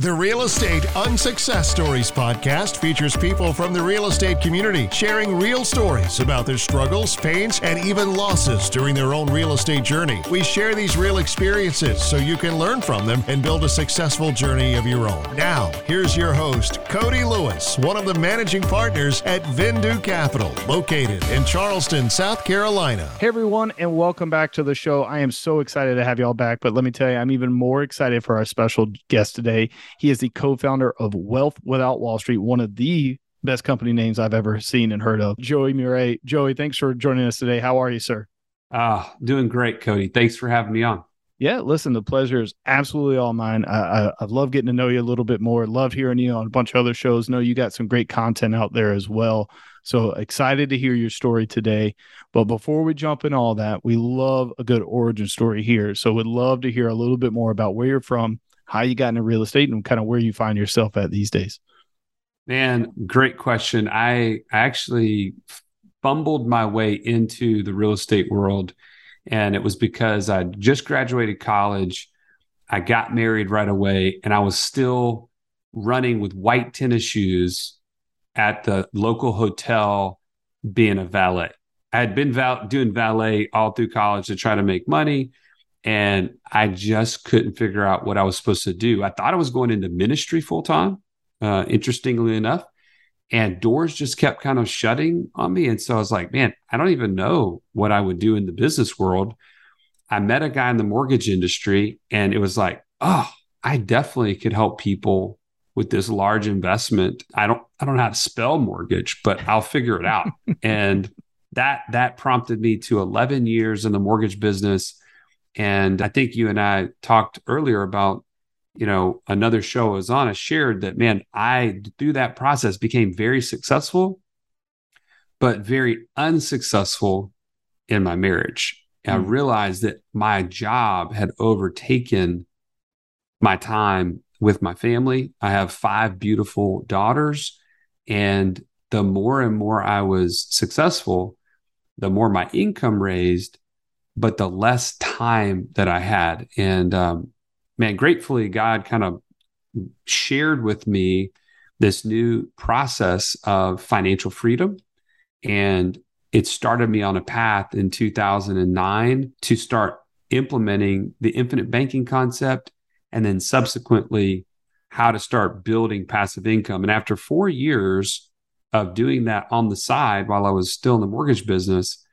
The Real Estate Unsuccess Stories podcast features people from the real estate community sharing real stories about their struggles, pains, and even losses during their own real estate journey. We share these real experiences so you can learn from them and build a successful journey of your own. Now, here's your host, Cody Lewis, one of the managing partners at Vindu Capital, located in Charleston, South Carolina. Hey, everyone, and welcome back to the show. I am so excited to have y'all back, but let me tell you, I'm even more excited for our special guest today. He is the co-founder of Wealth Without Wall Street, one of the best company names I've ever seen and heard of. Joey Murray. Joey, thanks for joining us today. How are you, sir? Ah, doing great, Cody. Thanks for having me on. Yeah, listen, the pleasure is absolutely all mine. I, I, I love getting to know you a little bit more. Love hearing you on a bunch of other shows. Know you got some great content out there as well. So excited to hear your story today. But before we jump in all that, we love a good origin story here. So would love to hear a little bit more about where you're from, how you got into real estate and kind of where you find yourself at these days. Man, great question. I actually fumbled my way into the real estate world, and it was because I just graduated college. I got married right away, and I was still running with white tennis shoes at the local hotel being a valet. I had been val- doing valet all through college to try to make money and I just couldn't figure out what I was supposed to do. I thought I was going into ministry full time, uh, interestingly enough, and doors just kept kind of shutting on me. And so I was like, man, I don't even know what I would do in the business world. I met a guy in the mortgage industry, and it was like, oh, I definitely could help people with this large investment. I don't, I don't know how to spell mortgage, but I'll figure it out. and that that prompted me to 11 years in the mortgage business and I think you and I talked earlier about, you know, another show I was on. I shared that, man, I, through that process, became very successful, but very unsuccessful in my marriage. Mm. I realized that my job had overtaken my time with my family. I have five beautiful daughters. And the more and more I was successful, the more my income raised, but the less time that I had. And um, man, gratefully, God kind of shared with me this new process of financial freedom. And it started me on a path in 2009 to start implementing the infinite banking concept and then subsequently how to start building passive income. And after four years of doing that on the side while I was still in the mortgage business,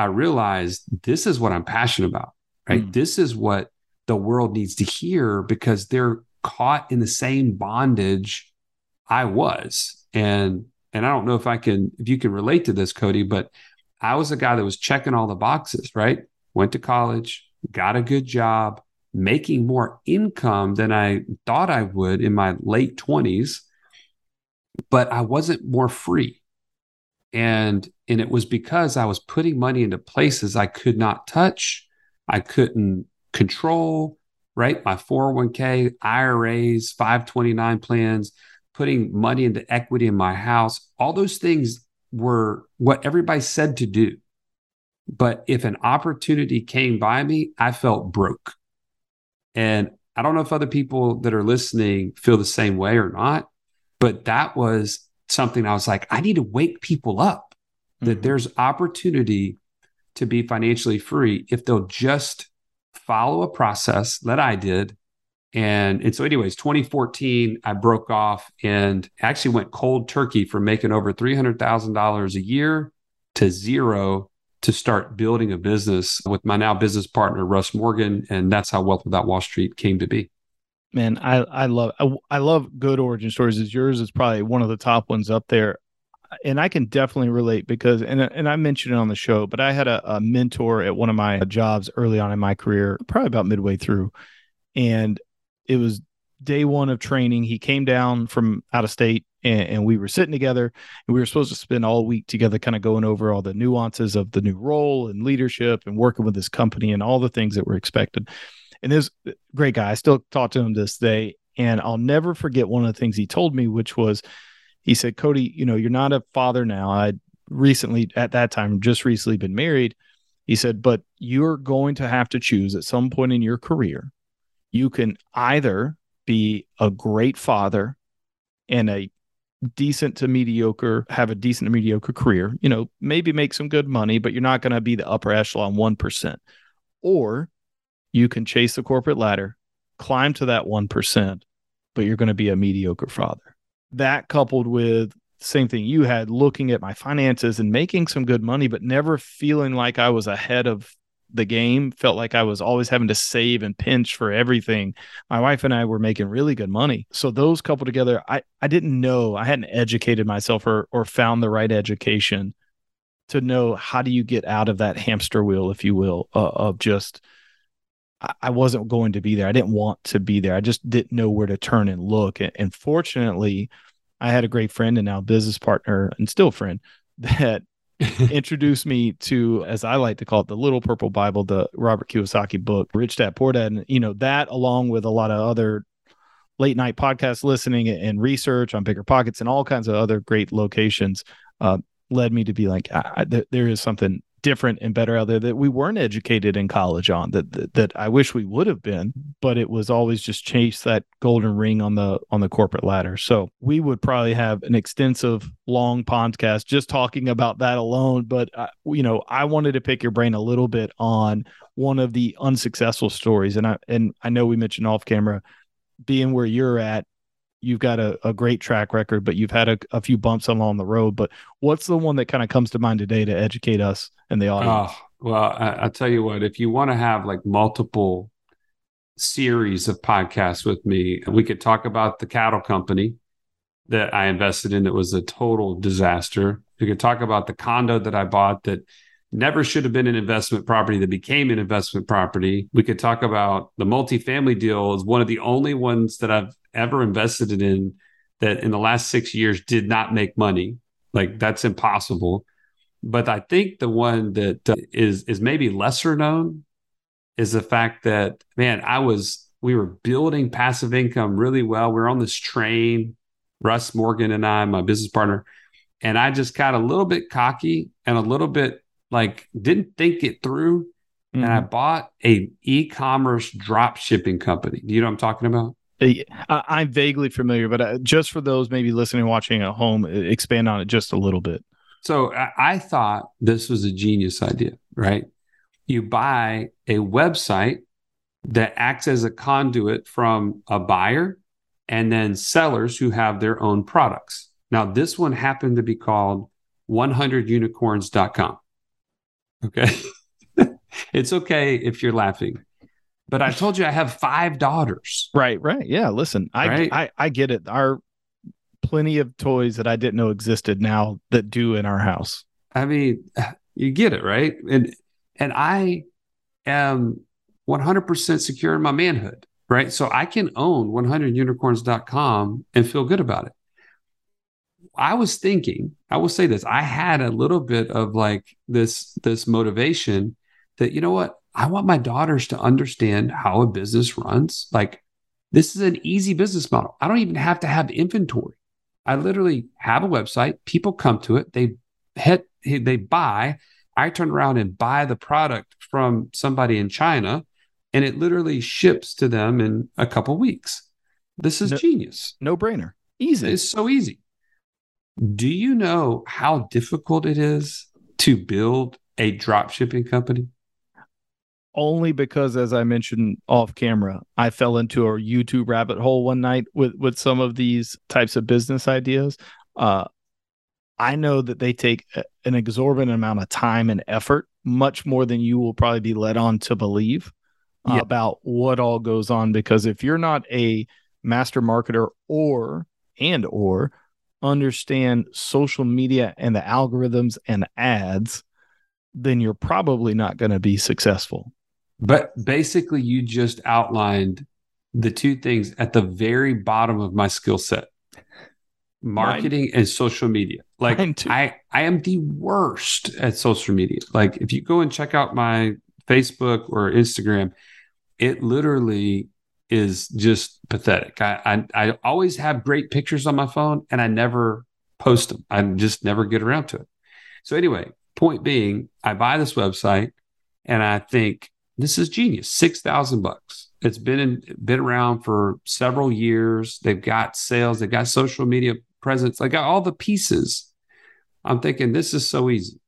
I realized this is what I'm passionate about, right? Mm. This is what the world needs to hear because they're caught in the same bondage I was. And and I don't know if I can if you can relate to this, Cody, but I was a guy that was checking all the boxes, right? Went to college, got a good job, making more income than I thought I would in my late 20s, but I wasn't more free and and it was because i was putting money into places i could not touch i couldn't control right? My 401k iras 529 plans putting money into equity in my house. All those things were what everybody said to do. But if an opportunity came by me i felt broke. And i don't know if other people that are listening feel the same way or not but that was something I was like, I need to wake people up that mm-hmm. there's opportunity to be financially free if they'll just follow a process that I did. And, and so, anyways, 2014, I broke off and actually went cold turkey from making over $300,000 a year to zero to start building a business with my now business partner, Russ Morgan. And that's how Wealth Without Wall Street came to be man i i love I, I, love good origin stories. As yours is probably one of the top ones up there. And i can definitely relate because and, and i mentioned it on the show but i had a, a mentor at one of my jobs early on in my career probably about midway through. And it was day one of training. He came down from out of state and, and we were sitting together. And we were supposed to spend all week together kind of going over all the nuances of the new role and leadership and working with this company and all the things that were expected and this great guy. I still talk to him this day, and I'll never forget one of the things he told me, which was, he said, "Cody, you know, you're not a father now. I recently, at that time, just recently been married." He said, "But you're going to have to choose at some point in your career. You can either be a great father and a decent to mediocre, have a decent to mediocre career, you know, maybe make some good money, but you're not going to be the upper echelon 1%. Or you can chase the corporate ladder, climb to that 1%, but you're going to be a mediocre father. That coupled with the same thing you had looking at my finances and making some good money, but never feeling like I was ahead of the game, felt like I was always having to save and pinch for everything. My wife and I were making really good money. So those coupled together, I, I didn't know, I hadn't educated myself or, or found the right education to know how do you get out of that hamster wheel, if you will, uh, of just, I wasn't going to be there. I didn't want to be there. I just didn't know where to turn and look. And, fortunately, I had a great friend and now business partner and still friend that introduced me to, as I like to call it, the Little Purple Bible, the Robert Kiyosaki book, Rich Dad Poor Dad, and you know that along with a lot of other late night podcast listening and research on Bigger Pockets and all kinds of other great locations uh, led me to be like, I, I, there is something different and better out there that we weren't educated in college on that, that that I wish we would have been but it was always just chase that golden ring on the on the corporate ladder. So we would probably have an extensive long podcast just talking about that alone but uh, you know I wanted to pick your brain a little bit on one of the unsuccessful stories. And I and I know we mentioned off camera being where you're at you've got a, a great track record, but you've had a, a few bumps along the road. But what's the one that kind of comes to mind today to educate us and the oh, audience? Oh, well, I, will tell you what, if you want to have like multiple series of podcasts with me, we could talk about the cattle company that I invested in that was a total disaster. We could talk about the condo that I bought that never should have been an investment property that became an investment property. We could talk about the multifamily deal is one of the only ones that I've ever invested in that in the last six years did not make money. Like that's impossible. But I think the one that uh, is is maybe lesser known is the fact that man, I was we were building passive income really well. We are on this train, Russ Morgan and I, my business partner, and I just got a little bit cocky and a little bit like didn't think it through. Mm-hmm. And I mm-hmm. bought a e-commerce drop shipping company. Do you know what I'm talking about? I'm vaguely familiar, but uh, just for those maybe listening, watching at home, expand on it just a little bit. So I thought this was a genius idea, right? You buy a website that acts as a conduit from a buyer and then sellers who have their own products. Now, this one happened to be called 100unicorns.com. Okay. it's okay if you're laughing but I told you I have five daughters. Right, right. Yeah. Listen, I, right? I, I get it. Our plenty of toys that I didn't know existed now that do in our house. I mean, you get it, right? And and I am 100% secure in my manhood, right? So I can own 100unicorns.com and feel good about it. I was thinking, I will say this, I had a little bit of like this this motivation that you know what? I want my daughters to understand how a business runs. Like, this is an easy business model. I don't even have to have inventory. I literally have a website. People come to it. They hit, they buy. I turn around and buy the product from somebody in China, and it literally ships to them in a couple weeks. This is no, genius. No brainer. Easy. It's so easy. Do you know how difficult it is to build a drop shipping company? Only because as I mentioned off camera, I fell into a YouTube rabbit hole one night with with some of these types of business ideas. Uh, I know that they take an exorbitant amount of time and effort, much more than you will probably be led on to believe yep. about what all goes on. Because if you're not a master marketer or and or understand social media and the algorithms and ads, then you're probably not going to be successful. But basically, you just outlined the two things at the very bottom of my skill set marketing Mine. and social media. Like I, I am the worst at social media. Like if you go and check out my Facebook or Instagram, it literally is just pathetic. I, I, I always have great pictures on my phone and I never post them. I just never get around to it. So anyway, point being, I buy this website and I think this is genius. 6,000 bucks. It's been in, been around for several years. They've got sales, they've got social media presence, they got all the pieces. I'm thinking this is so easy.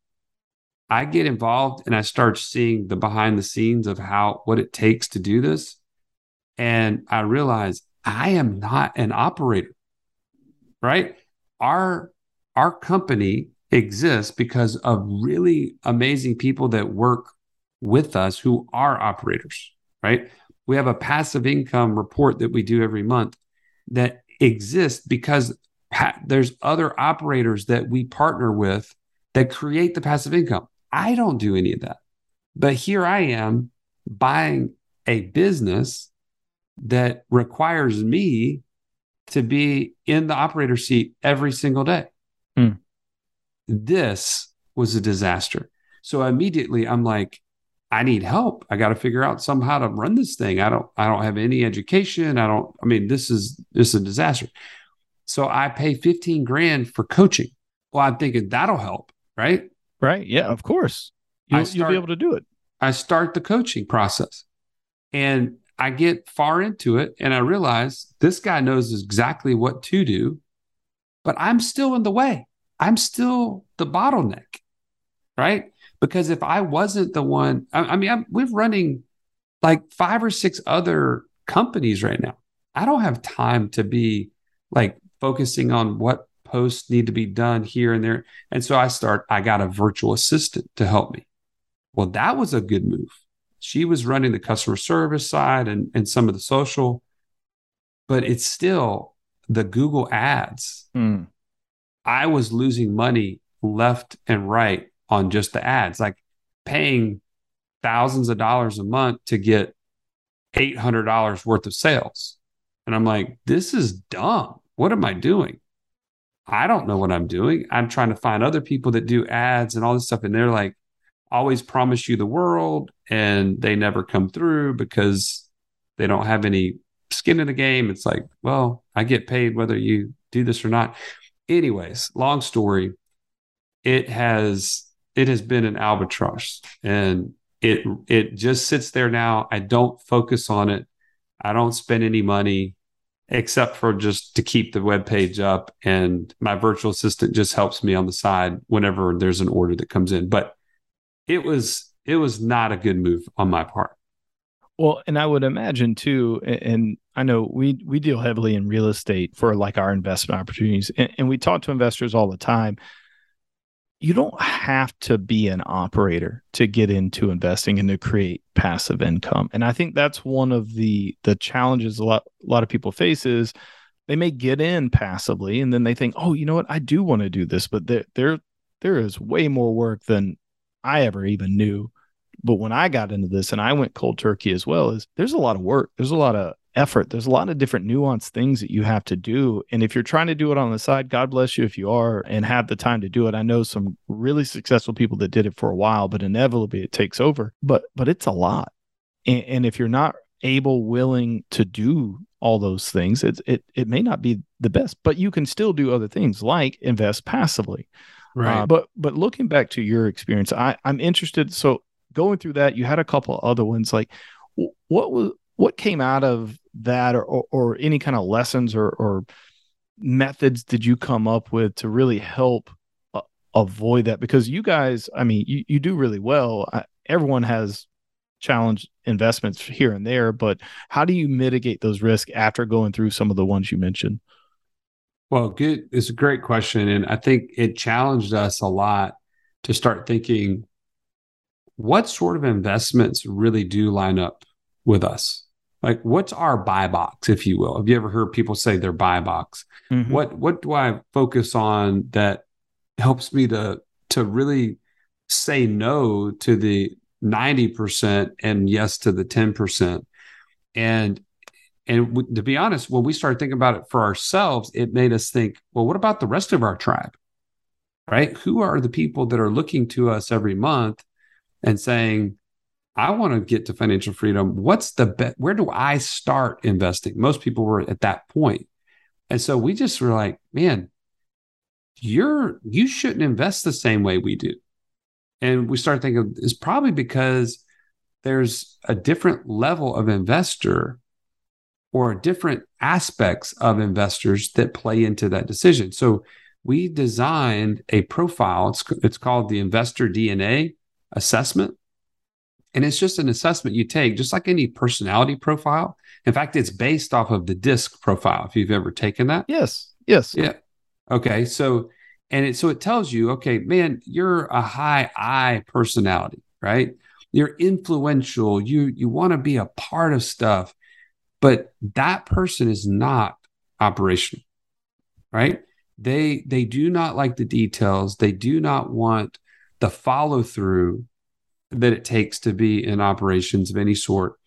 I get involved and I start seeing the behind the scenes of how what it takes to do this. And I realize I am not an operator. Right? Our our company exists because of really amazing people that work with us who are operators, right? We have a passive income report that we do every month that exists because pa- there's other operators that we partner with that create the passive income. I don't do any of that. But here I am buying a business that requires me to be in the operator seat every single day. Hmm. This was a disaster. So immediately I'm like, I need help. I got to figure out somehow to run this thing. I don't I don't have any education. I don't I mean this is this is a disaster. So I pay 15 grand for coaching. Well, I'm thinking that'll help, right? Right. Yeah, of course. You'll, start, you'll be able to do it. I start the coaching process and I get far into it and I realize this guy knows exactly what to do, but I'm still in the way. I'm still the bottleneck, right? Because if I wasn't the one, I, I mean, I'm, we're running like five or six other companies right now. I don't have time to be like focusing on what posts need to be done here and there. And so I start, I got a virtual assistant to help me. Well, that was a good move. She was running the customer service side and, and some of the social, but it's still the Google ads. Mm. I was losing money left and right on just the ads, like paying thousands of dollars a month to get $800 worth of sales. And I'm like, this is dumb. What am I doing? I don't know what I'm doing. I'm trying to find other people that do ads and all this stuff. And they're like, always promise you the world and they never come through because they don't have any skin in the game. It's like, well, I get paid whether you do this or not. Anyways, long story, it has it has been an albatross and it it just sits there now. I don't focus on it. I don't spend any money except for just to keep the web page up and my virtual assistant just helps me on the side whenever there's an order that comes in but it was it was not a good move on my part well and i would imagine too and i know we we deal heavily in real estate for like our investment opportunities and, and we talk to investors all the time you don't have to be an operator to get into investing and to create passive income. And I think that's one of the the challenges a lot a lot of people face is they may get in passively and then they think, "Oh, you know what? I do want to do this." But there there there is way more work than I ever even knew. But when I got into this and I went cold turkey as well, is there's a lot of work. There's a lot of effort. There's a lot of different nuanced things that you have to do. And if you're trying to do it on the side, God bless you if you are and have the time to do it. I know some really successful people that did it for a while, but inevitably it takes over. But but it's a lot. And, and if you're not able, willing to do all those things, it, it it may not be the best, but you can still do other things like invest passively. Right. Uh, but but looking back to your experience, I, I'm interested. So going through that, you had a couple other ones. Like, what was what came out of that or, or, or any kind of lessons or, or, methods did you come up with to really help uh, avoid that? Because you guys i mean you, you do really well. I, everyone has challenge investments here and there but how do you mitigate those risks after going through some of the ones you mentioned? Well good it's a great question and i think it challenged us a lot to start thinking what sort of investments really do line up with us. Like what's our buy box if you will? Have you ever heard people say their buy box? Mm-hmm. what what do i focus on that helps me to to really say no to the 90% and yes to the 10% and and w- to be honest when we started thinking about it for ourselves it made us think well what about the rest of our tribe? Right? Who are the people that are looking to us every month and saying I want to get to financial freedom. What's the bet? Where do I start investing? Most people were at that point. And so we just were like, man, you're you shouldn't invest the same way we do. And we started thinking it's probably because there's a different level of investor or different aspects of investors that play into that decision. So we designed a profile. It's, it's called the investor DNA assessment. And it's just an assessment you take, just like any personality profile. In fact, it's based off of the DISC profile, if you've ever taken that. Yes. Yes. Yeah. Okay. So, and it so it tells you, okay, man, you're a high I personality, right? You're influential. You you want to be a part of stuff, but that person is not operational, right? They they do not like the details. They do not want the follow through that it takes to be in operations of any sort.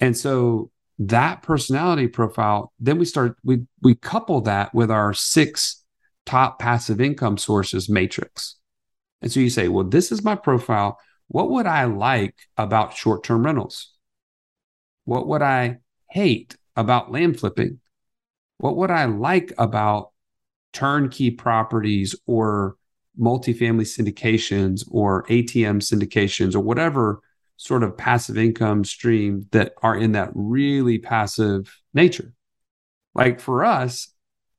And so that personality profile, then we start we we couple that with our six top passive income sources matrix. And so you say, well, this is my profile. What would I like about short-term rentals? What would I hate about land flipping? What would I like about turnkey properties or multifamily syndications or ATM syndications or whatever sort of passive income stream that are in that really passive nature. Like for us,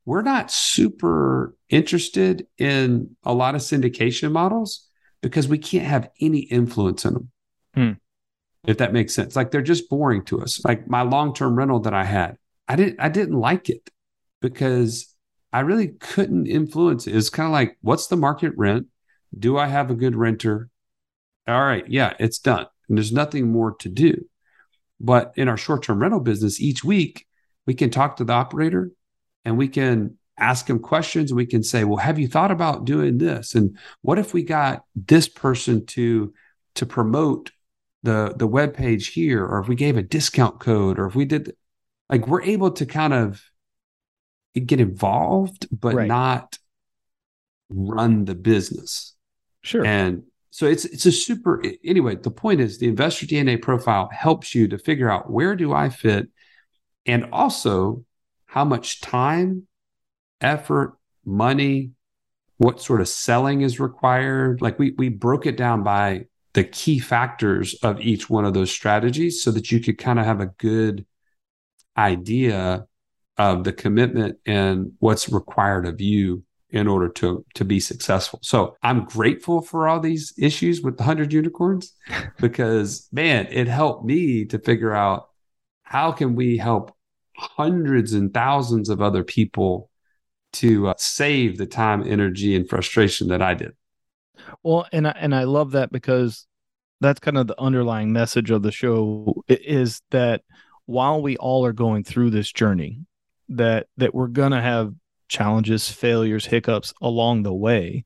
we're not super interested in a lot of syndication models because we can't have any influence in them. Hmm. If that makes sense. Like they're just boring to us. Like my long-term rental that I had, I didn't I didn't like it because I really couldn't influence it. It's kind of like, what's the market rent? Do I have a good renter? All right, yeah, it's done. And there's nothing more to do. But in our short term rental business, each week we can talk to the operator and we can ask him questions. We can say, well, have you thought about doing this? And what if we got this person to to promote the the web page here, or if we gave a discount code, or if we did like we're able to kind of get involved, but right. not run the business. Sure. And so it's it's a super anyway, the point is the investor DNA profile helps you to figure out where do I fit and also how much time, effort, money, what sort of selling is required. Like we we broke it down by the key factors of each one of those strategies so that you could kind of have a good idea of the commitment and what's required of you in order to to be successful. So I'm grateful for all these issues with the 100 unicorns because man, it helped me to figure out how can we help hundreds and thousands of other people to uh, save the time, energy and frustration that I did. Well, and I, and I love that because that's kind of the underlying message of the show is that while we all are going through this journey that that we're gonna have challenges, failures, hiccups along the way.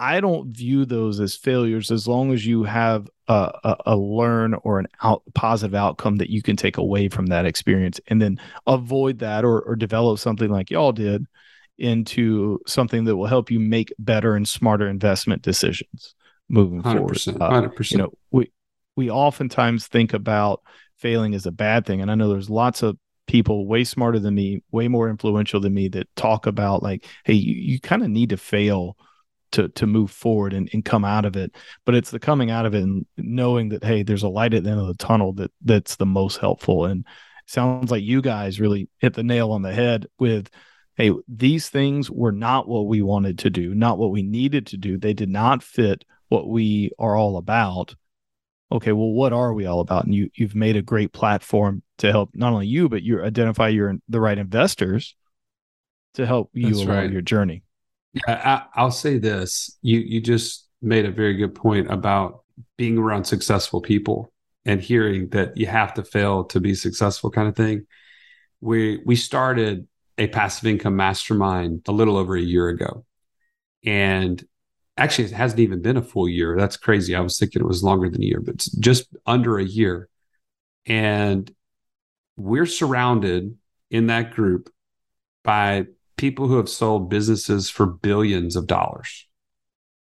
I don't view those as failures as long as you have a, a, a learn or an out, positive outcome that you can take away from that experience and then avoid that or, or develop something like y'all did into something that will help you make better and smarter investment decisions moving 100%, forward. 100%. Uh, you know, we, we oftentimes think about failing as a bad thing. And I know there's lots of people way smarter than me, way more influential than me that talk about like, hey, you, you kind of need to fail to to move forward and, and come out of it. But it's the coming out of it and knowing that hey, there's a light at the end of the tunnel that that's the most helpful. And sounds like you guys really hit the nail on the head with hey, these things were not what we wanted to do, not what we needed to do. They did not fit what we are all about okay, well, what are we all about? And you you've made a great platform to help not only you, but you identify your the right investors to help you That's along right. your journey. Yeah, I, I'll say this: you you just made a very good point about being around successful people and hearing that you have to fail to be successful, kind of thing. We we started a passive income mastermind a little over a year ago, and actually it hasn't even been a full year. That's crazy. I was thinking it was longer than a year but it's just under a year. And we're surrounded in that group by people who have sold businesses for billions of dollars.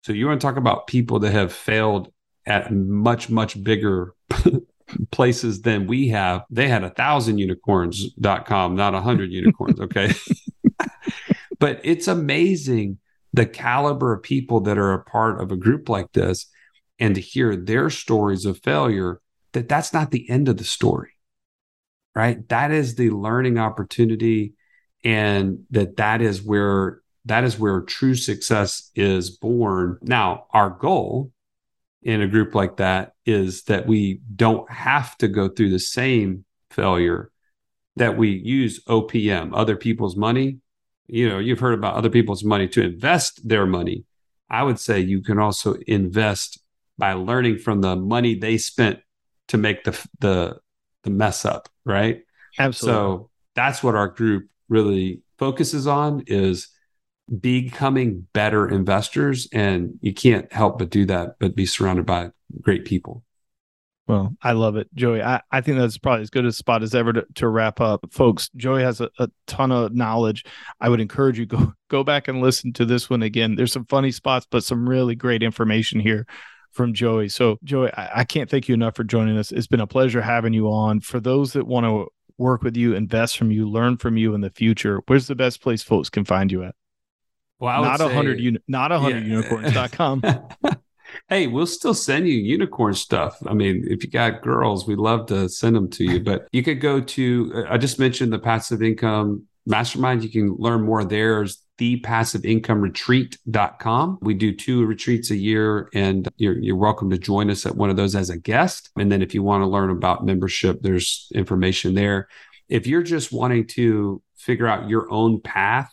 So you want to talk about people that have failed at much much bigger places than we have. They had a thousand unicorns.com not a hundred unicorns okay? But it's amazing the caliber of people that are a part of a group like this and to hear their stories of failure that that's not the end of the story, right? That is the learning opportunity, and that that is where that is where true success is born. Now, our goal in a group like that is that we don't have to go through the same failure that we use OPM, other people's money. You know, you've heard about other people's money to invest their money. I would say you can also invest by learning from the money they spent to make the the the mess up, right? Absolutely. So that's what our group really focuses on is becoming better investors and you can't help but do that but be surrounded by great people well, I love it, Joey. I, I think that's probably as good a spot as ever to, to wrap up. Folks, Joey has a, a ton of knowledge. I would encourage you go go back and listen to this one again. There's some funny spots, but some really great information here from Joey. So, Joey, I, I can't thank you enough for joining us. It's been a pleasure having you on. For those that want to work with you, invest from you, learn from you in the future, where's the best place folks can find you at? Well, not a hundred uni- not a hundred yeah. unicorns.com. hey, we'll still send you unicorn stuff. I mean, if you got girls, we'd love to send them to you. But you could go to, uh, I just mentioned the passive income mastermind. You can learn more there. Thepassiveincomeretreat.com. We do two retreats a year, and you're, you're welcome to join us at one of those as a guest. And then if you want to learn about membership, there's information there. If you're just wanting to figure out your own path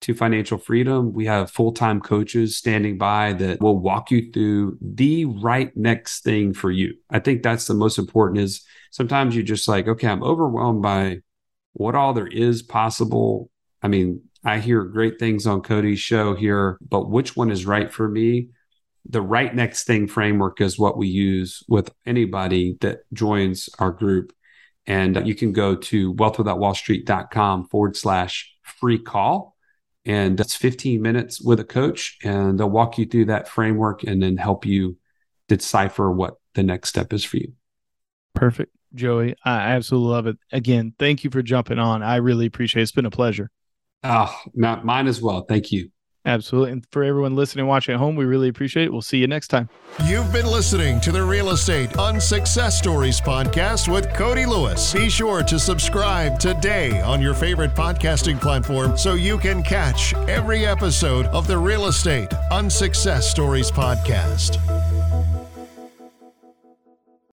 to financial freedom. We have full time coaches standing by that will walk you through the right next thing for you. I think that's the most important is sometimes you just like, okay, I'm overwhelmed by what all there is possible. I mean, I hear great things on Cody's show here, but which one is right for me? The right next thing framework is what we use with anybody that joins our group. And you can go to wealthwithoutwallstreet.com forward slash free call and it's 15 minutes with a coach, and they'll walk you through that framework and then help you decipher what the next step is for you. Perfect. Joey, I absolutely love it. Again, thank you for jumping on. I really appreciate it. It's been a pleasure. Oh, mine as well. Thank you. Absolutely. And for everyone listening watching at home, we really appreciate it. We'll see you next time. You've been listening to the Real Estate Unsuccess Stories podcast with Cody Lewis. Be sure to subscribe today on your favorite podcasting platform so you can catch every episode of the Real Estate Unsuccess Stories podcast.